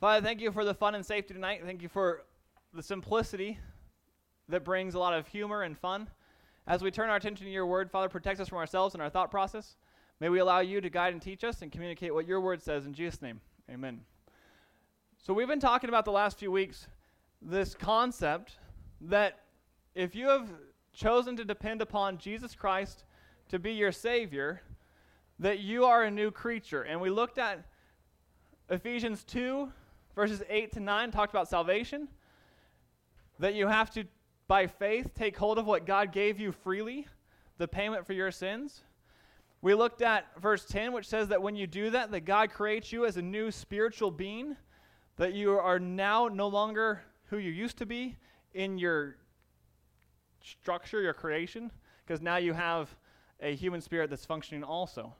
Father, thank you for the fun and safety tonight. Thank you for the simplicity that brings a lot of humor and fun. As we turn our attention to your word, Father, protect us from ourselves and our thought process. May we allow you to guide and teach us and communicate what your word says in Jesus' name. Amen. So, we've been talking about the last few weeks this concept that if you have chosen to depend upon Jesus Christ to be your Savior, that you are a new creature. And we looked at Ephesians 2, verses 8 to 9, talked about salvation, that you have to, by faith, take hold of what God gave you freely, the payment for your sins. We looked at verse 10, which says that when you do that, that God creates you as a new spiritual being, that you are now no longer who you used to be in your structure, your creation, because now you have a human spirit that's functioning also.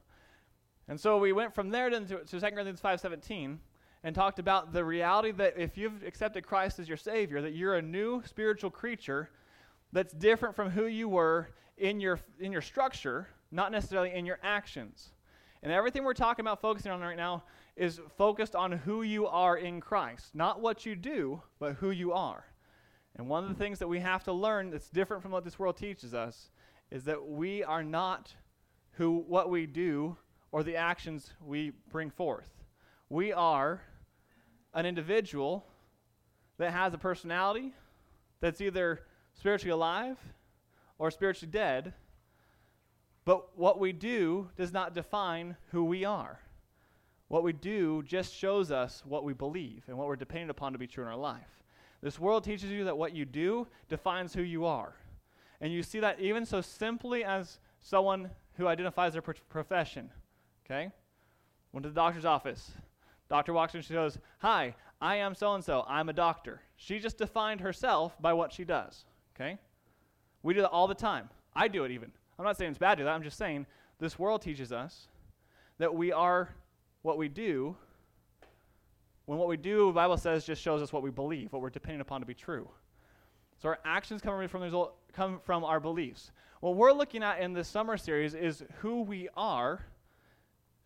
And so we went from there to, to 2 Corinthians 5.17 and talked about the reality that if you've accepted Christ as your Savior, that you're a new spiritual creature that's different from who you were in your, in your structure, not necessarily in your actions. And everything we're talking about focusing on right now is focused on who you are in Christ. Not what you do, but who you are. And one of the things that we have to learn that's different from what this world teaches us is that we are not who what we do or the actions we bring forth. We are an individual that has a personality that's either spiritually alive or spiritually dead, but what we do does not define who we are. What we do just shows us what we believe and what we're dependent upon to be true in our life. This world teaches you that what you do defines who you are. And you see that even so simply as someone who identifies their pro- profession. Okay? Went to the doctor's office. Doctor walks in, she goes, Hi, I am so and so. I'm a doctor. She just defined herself by what she does. Okay? We do that all the time. I do it even. I'm not saying it's bad to do that. I'm just saying this world teaches us that we are what we do when what we do, the Bible says, just shows us what we believe, what we're depending upon to be true. So our actions come from, result, come from our beliefs. What we're looking at in this summer series is who we are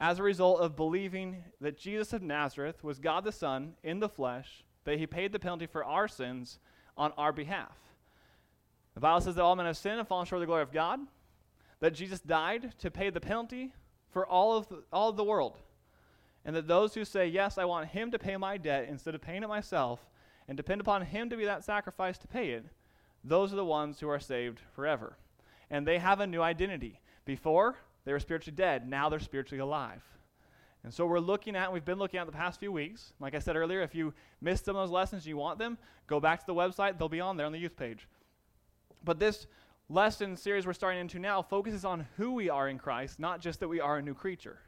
as a result of believing that Jesus of Nazareth was God the Son in the flesh, that he paid the penalty for our sins on our behalf. The Bible says that all men have sinned and fallen short of the glory of God, that Jesus died to pay the penalty for all of the, all of the world, and that those who say, Yes, I want him to pay my debt instead of paying it myself, and depend upon him to be that sacrifice to pay it, those are the ones who are saved forever. And they have a new identity. Before, they were spiritually dead. Now they're spiritually alive. And so we're looking at, we've been looking at the past few weeks. Like I said earlier, if you missed some of those lessons you want them, go back to the website. They'll be on there on the youth page. But this lesson series we're starting into now focuses on who we are in Christ, not just that we are a new creature.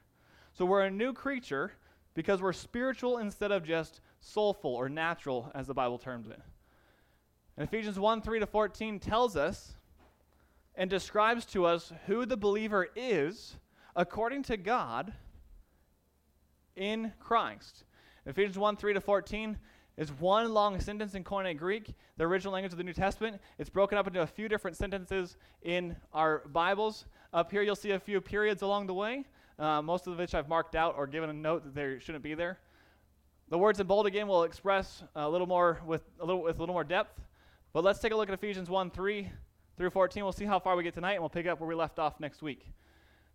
So we're a new creature because we're spiritual instead of just soulful or natural, as the Bible terms it. And Ephesians 1 3 to 14 tells us and describes to us who the believer is according to God in Christ. Ephesians 1 3 to 14 is one long sentence in Koine Greek, the original language of the New Testament. It's broken up into a few different sentences in our Bibles. Up here, you'll see a few periods along the way, uh, most of which I've marked out or given a note that they shouldn't be there. The words in bold again will express a little more with a little with a little more depth. But let's take a look at Ephesians 1 3 through 14. We'll see how far we get tonight, and we'll pick up where we left off next week.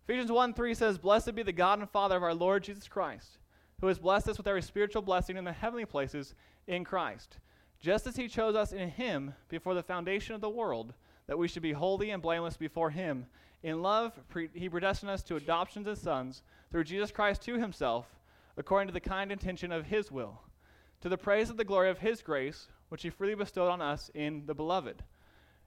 Ephesians 1 3 says, Blessed be the God and Father of our Lord Jesus Christ, who has blessed us with every spiritual blessing in the heavenly places in Christ, just as he chose us in him before the foundation of the world, that we should be holy and blameless before him. In love, pre- he predestined us to adoptions as sons through Jesus Christ to himself, according to the kind intention of his will, to the praise of the glory of his grace, which he freely bestowed on us in the beloved.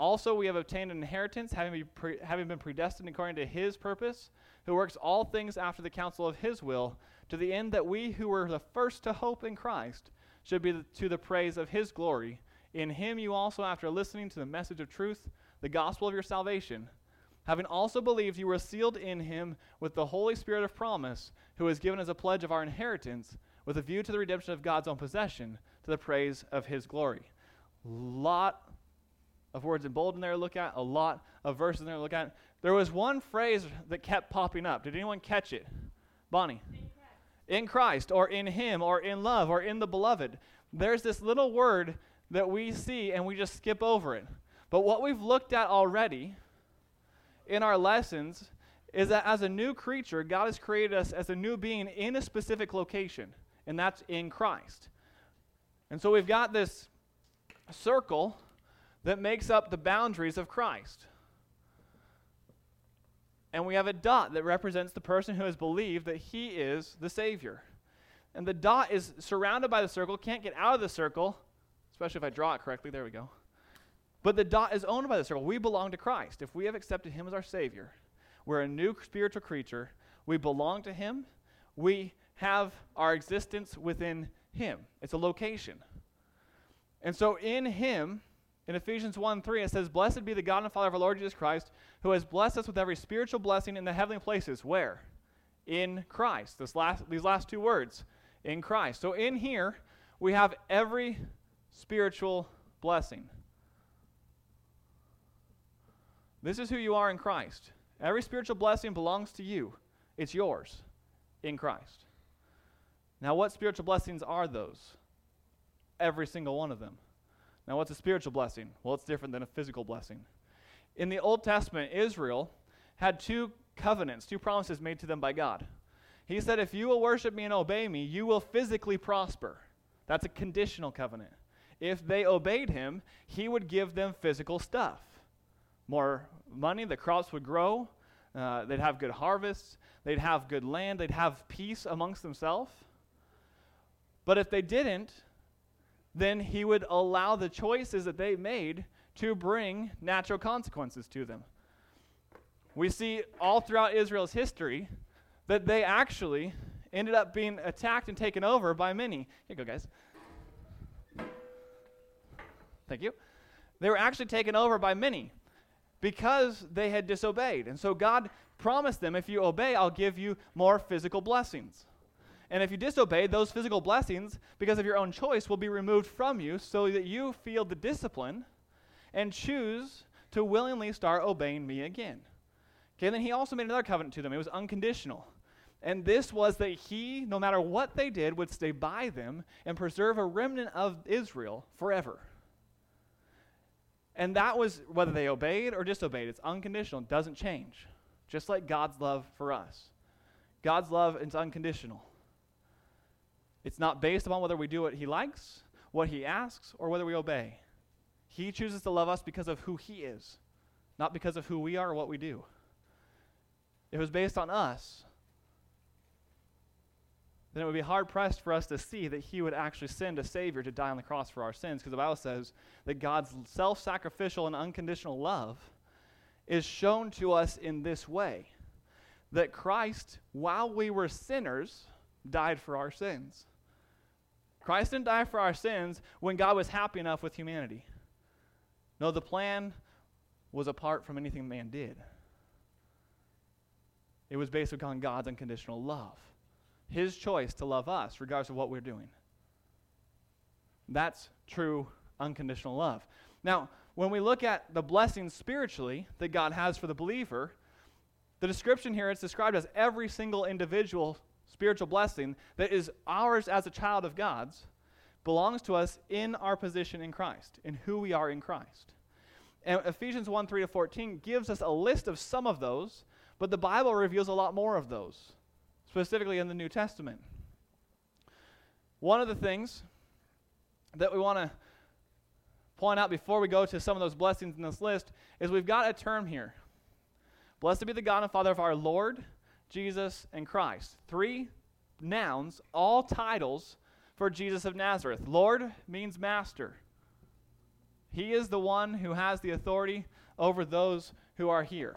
Also, we have obtained an inheritance, having been, pre- having been predestined according to his purpose, who works all things after the counsel of his will, to the end that we who were the first to hope in Christ should be the, to the praise of his glory. In him you also, after listening to the message of truth, the gospel of your salvation, having also believed, you were sealed in him with the Holy Spirit of promise, who is given as a pledge of our inheritance, with a view to the redemption of God's own possession, to the praise of his glory. Lot of words in bold in there to look at, a lot of verses in there to look at. There was one phrase that kept popping up. Did anyone catch it? Bonnie. In Christ. in Christ, or in Him, or in love, or in the beloved. There's this little word that we see and we just skip over it. But what we've looked at already in our lessons is that as a new creature, God has created us as a new being in a specific location, and that's in Christ. And so we've got this circle that makes up the boundaries of Christ. And we have a dot that represents the person who has believed that he is the Savior. And the dot is surrounded by the circle, can't get out of the circle, especially if I draw it correctly. There we go. But the dot is owned by the circle. We belong to Christ. If we have accepted him as our Savior, we're a new spiritual creature. We belong to him. We have our existence within him. It's a location. And so in him, in Ephesians 1 3, it says, Blessed be the God and Father of our Lord Jesus Christ, who has blessed us with every spiritual blessing in the heavenly places. Where? In Christ. This last, these last two words, in Christ. So in here, we have every spiritual blessing. This is who you are in Christ. Every spiritual blessing belongs to you, it's yours in Christ. Now, what spiritual blessings are those? Every single one of them. Now, what's a spiritual blessing? Well, it's different than a physical blessing. In the Old Testament, Israel had two covenants, two promises made to them by God. He said, If you will worship me and obey me, you will physically prosper. That's a conditional covenant. If they obeyed him, he would give them physical stuff more money, the crops would grow, uh, they'd have good harvests, they'd have good land, they'd have peace amongst themselves. But if they didn't, then he would allow the choices that they made to bring natural consequences to them. We see all throughout Israel's history that they actually ended up being attacked and taken over by many. Here you go, guys. Thank you. They were actually taken over by many because they had disobeyed. And so God promised them if you obey, I'll give you more physical blessings. And if you disobey, those physical blessings, because of your own choice, will be removed from you so that you feel the discipline and choose to willingly start obeying me again. Okay, then he also made another covenant to them. It was unconditional. And this was that he, no matter what they did, would stay by them and preserve a remnant of Israel forever. And that was whether they obeyed or disobeyed. It's unconditional, it doesn't change. Just like God's love for us. God's love is unconditional. It's not based upon whether we do what He likes, what He asks, or whether we obey. He chooses to love us because of who He is, not because of who we are or what we do. If it was based on us, then it would be hard pressed for us to see that he would actually send a Savior to die on the cross for our sins, because the Bible says that God's self sacrificial and unconditional love is shown to us in this way that Christ, while we were sinners, died for our sins. Christ didn't die for our sins when God was happy enough with humanity. No, the plan was apart from anything man did. It was based upon God's unconditional love his choice to love us, regardless of what we're doing. That's true unconditional love. Now, when we look at the blessings spiritually that God has for the believer, the description here it's described as every single individual spiritual blessing that is ours as a child of God's belongs to us in our position in Christ, in who we are in Christ. And Ephesians 1 3 to 14 gives us a list of some of those, but the Bible reveals a lot more of those specifically in the New Testament. One of the things that we want to point out before we go to some of those blessings in this list is we've got a term here. Blessed be the God and Father of our Lord, Jesus, and Christ. Three nouns, all titles for Jesus of Nazareth. Lord means master. He is the one who has the authority over those who are here.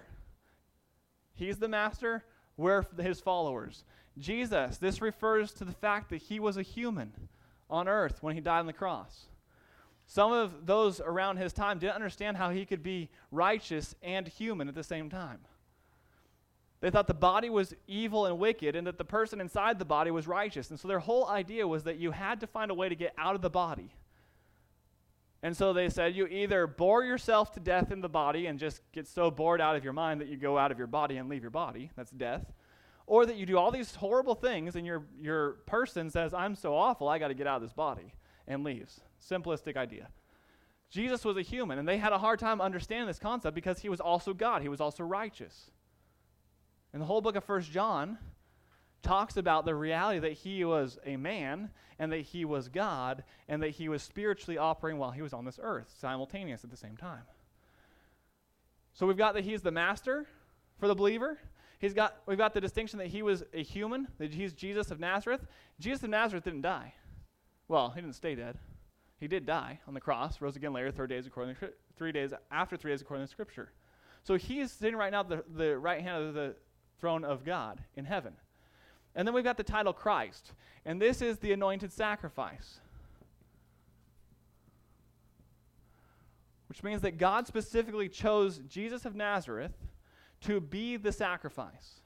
He's the master. We're his followers. Jesus, this refers to the fact that he was a human on earth when he died on the cross. Some of those around his time didn't understand how he could be righteous and human at the same time. They thought the body was evil and wicked and that the person inside the body was righteous. And so their whole idea was that you had to find a way to get out of the body. And so they said you either bore yourself to death in the body and just get so bored out of your mind that you go out of your body and leave your body. That's death. Or that you do all these horrible things and your, your person says, I'm so awful, I got to get out of this body, and leaves. Simplistic idea. Jesus was a human, and they had a hard time understanding this concept because he was also God. He was also righteous. And the whole book of First John talks about the reality that he was a man and that he was God and that he was spiritually operating while he was on this earth, simultaneous at the same time. So we've got that he's the master for the believer. He's got, we've got the distinction that he was a human, that he's Jesus of Nazareth. Jesus of Nazareth didn't die. Well, he didn't stay dead. He did die on the cross, rose again later, third days according to three days after three days according to Scripture. So he's sitting right now at the, the right hand of the throne of God in heaven. And then we've got the title Christ. And this is the anointed sacrifice. Which means that God specifically chose Jesus of Nazareth to be the sacrifice.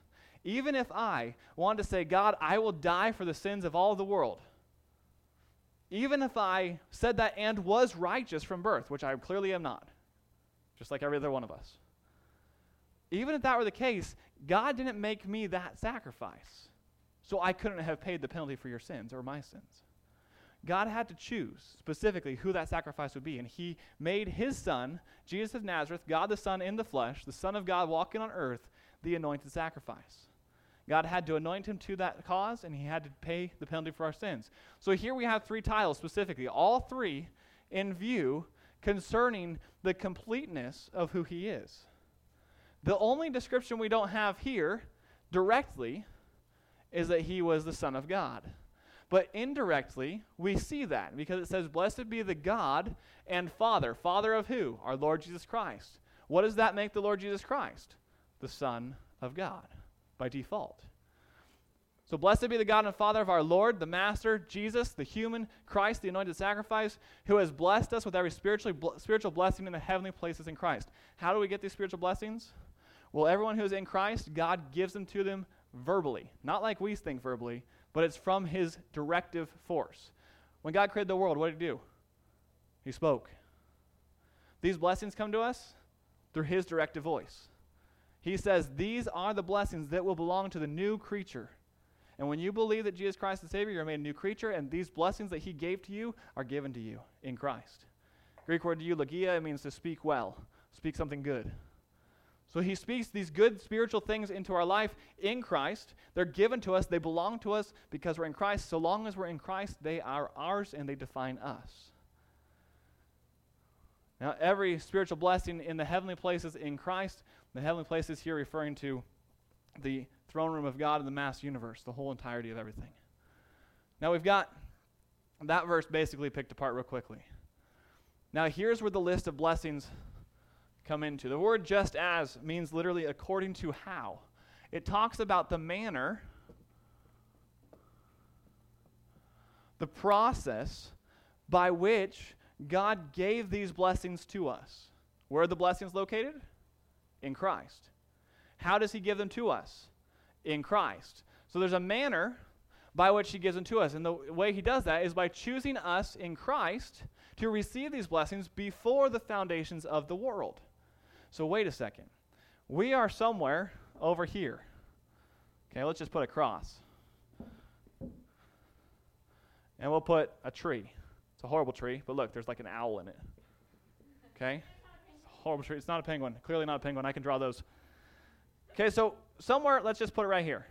Even if I wanted to say, God, I will die for the sins of all the world, even if I said that and was righteous from birth, which I clearly am not, just like every other one of us, even if that were the case, God didn't make me that sacrifice. So I couldn't have paid the penalty for your sins or my sins. God had to choose specifically who that sacrifice would be. And he made his son, Jesus of Nazareth, God the Son in the flesh, the Son of God walking on earth, the anointed sacrifice. God had to anoint him to that cause, and he had to pay the penalty for our sins. So here we have three titles specifically, all three in view concerning the completeness of who he is. The only description we don't have here directly is that he was the Son of God. But indirectly, we see that because it says, Blessed be the God and Father. Father of who? Our Lord Jesus Christ. What does that make the Lord Jesus Christ? The Son of God by default. So, blessed be the God and Father of our Lord, the Master, Jesus, the human Christ, the anointed sacrifice, who has blessed us with every spiritual, spiritual blessing in the heavenly places in Christ. How do we get these spiritual blessings? Well, everyone who is in Christ, God gives them to them verbally. Not like we think verbally, but it's from his directive force. When God created the world, what did he do? He spoke. These blessings come to us through his directive voice. He says, These are the blessings that will belong to the new creature. And when you believe that Jesus Christ is Savior, you're made a new creature, and these blessings that He gave to you are given to you in Christ. Greek word eulogia, it means to speak well, speak something good. So he speaks these good spiritual things into our life in Christ. They're given to us, they belong to us because we're in Christ. So long as we're in Christ, they are ours and they define us. Now, every spiritual blessing in the heavenly places in Christ, the heavenly places here referring to the throne room of God in the mass universe, the whole entirety of everything. Now, we've got that verse basically picked apart real quickly. Now, here's where the list of blessings come into. The word just as means literally according to how. It talks about the manner, the process by which God gave these blessings to us. Where are the blessings located? In Christ. How does He give them to us? In Christ. So there's a manner by which He gives them to us. And the way He does that is by choosing us in Christ to receive these blessings before the foundations of the world. So wait a second. We are somewhere over here. Okay, let's just put a cross. And we'll put a tree. It's a horrible tree, but look, there's like an owl in it. Okay? Horrible tree. It's not a penguin. Clearly not a penguin. I can draw those. Okay, so somewhere, let's just put it right here.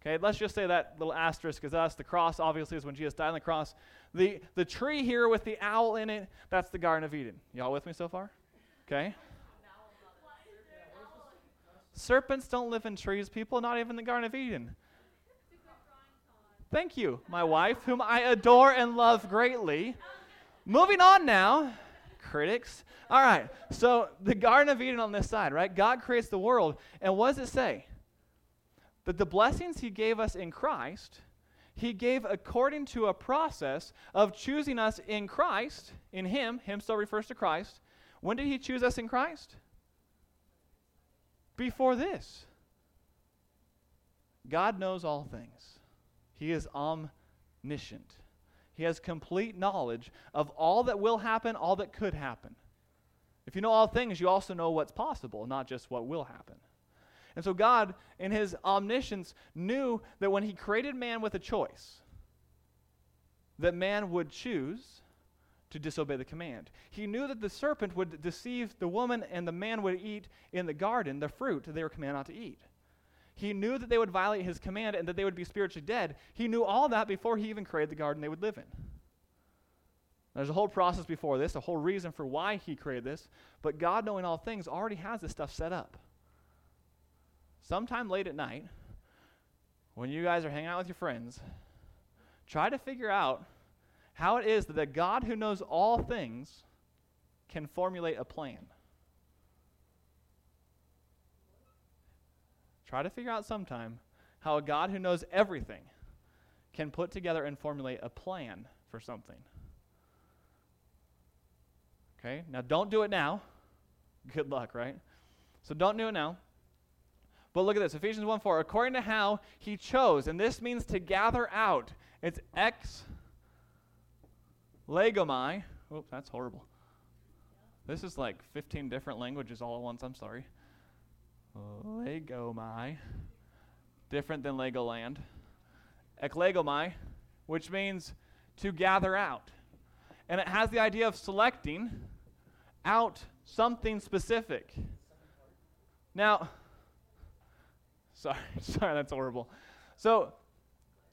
Okay, let's just say that little asterisk is us. The cross, obviously, is when Jesus died on the cross. The, the tree here with the owl in it, that's the Garden of Eden. Y'all with me so far? Okay? Serpents don't live in trees, people, not even the Garden of Eden. Thank you, my wife, whom I adore and love greatly. Moving on now, critics. All right, so the Garden of Eden on this side, right? God creates the world, and what does it say? That the blessings He gave us in Christ, he gave according to a process of choosing us in Christ, in Him. Him still refers to Christ. When did He choose us in Christ? Before this. God knows all things, He is omniscient. He has complete knowledge of all that will happen, all that could happen. If you know all things, you also know what's possible, not just what will happen. And so God, in his omniscience, knew that when he created man with a choice, that man would choose to disobey the command. He knew that the serpent would deceive the woman and the man would eat in the garden the fruit they were commanded not to eat. He knew that they would violate his command and that they would be spiritually dead. He knew all that before he even created the garden they would live in. There's a whole process before this, a whole reason for why he created this, but God, knowing all things, already has this stuff set up sometime late at night, when you guys are hanging out with your friends, try to figure out how it is that the God who knows all things can formulate a plan. Try to figure out sometime how a God who knows everything can put together and formulate a plan for something. Okay? Now, don't do it now. Good luck, right? So, don't do it now. But look at this Ephesians 1 4. According to how he chose, and this means to gather out. It's ex legomai. Oops, that's horrible. This is like 15 different languages all at once. I'm sorry. Legomai. Different than Legoland. Eklegomai, which means to gather out. And it has the idea of selecting out something specific. Now, Sorry, sorry, that's horrible. So,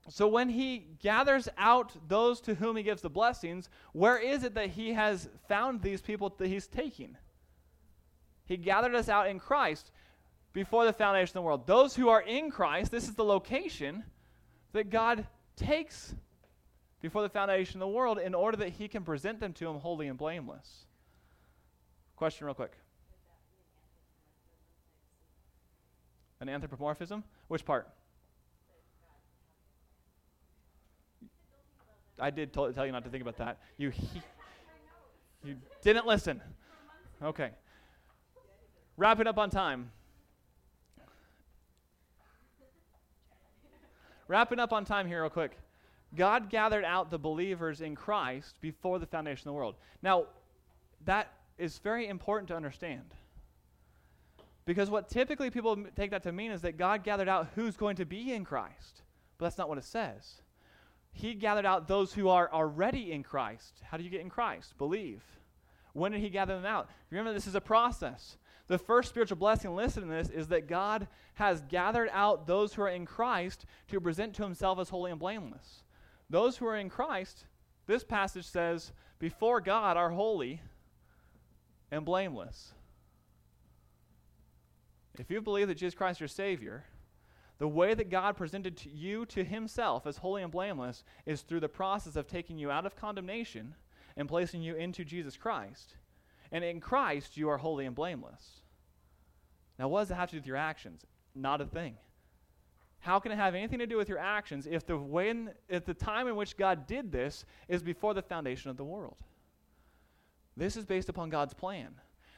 so when he gathers out those to whom he gives the blessings, where is it that he has found these people that he's taking? He gathered us out in Christ before the foundation of the world. Those who are in Christ, this is the location that God takes before the foundation of the world in order that he can present them to him holy and blameless. Question, real quick. An anthropomorphism? Which part? I did t- tell you not to think about that. You, he- you didn't listen. Okay. Wrapping up on time. Wrapping up on time here, real quick. God gathered out the believers in Christ before the foundation of the world. Now, that is very important to understand. Because what typically people take that to mean is that God gathered out who's going to be in Christ. But that's not what it says. He gathered out those who are already in Christ. How do you get in Christ? Believe. When did he gather them out? Remember, this is a process. The first spiritual blessing listed in this is that God has gathered out those who are in Christ to present to himself as holy and blameless. Those who are in Christ, this passage says, before God are holy and blameless. If you believe that Jesus Christ is your Savior, the way that God presented to you to Himself as holy and blameless is through the process of taking you out of condemnation and placing you into Jesus Christ. And in Christ, you are holy and blameless. Now, what does it have to do with your actions? Not a thing. How can it have anything to do with your actions if the, when, if the time in which God did this is before the foundation of the world? This is based upon God's plan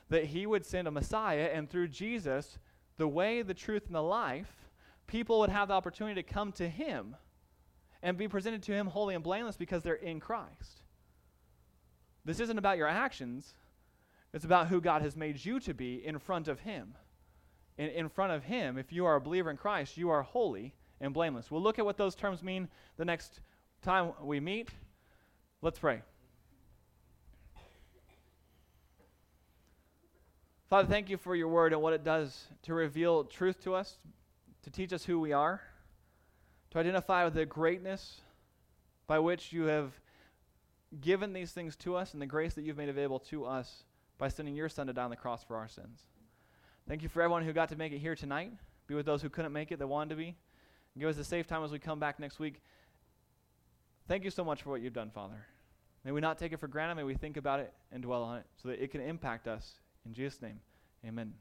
that He would send a Messiah, and through Jesus, the way, the truth, and the life, people would have the opportunity to come to Him and be presented to Him holy and blameless because they're in Christ. This isn't about your actions, it's about who God has made you to be in front of Him. In, in front of Him, if you are a believer in Christ, you are holy and blameless. We'll look at what those terms mean the next time we meet. Let's pray. Father, thank you for your word and what it does to reveal truth to us, to teach us who we are, to identify with the greatness by which you have given these things to us and the grace that you've made available to us by sending your Son to die on the cross for our sins. Thank you for everyone who got to make it here tonight. Be with those who couldn't make it that wanted to be. Give us a safe time as we come back next week. Thank you so much for what you've done, Father. May we not take it for granted. May we think about it and dwell on it so that it can impact us in Jesus' name, amen.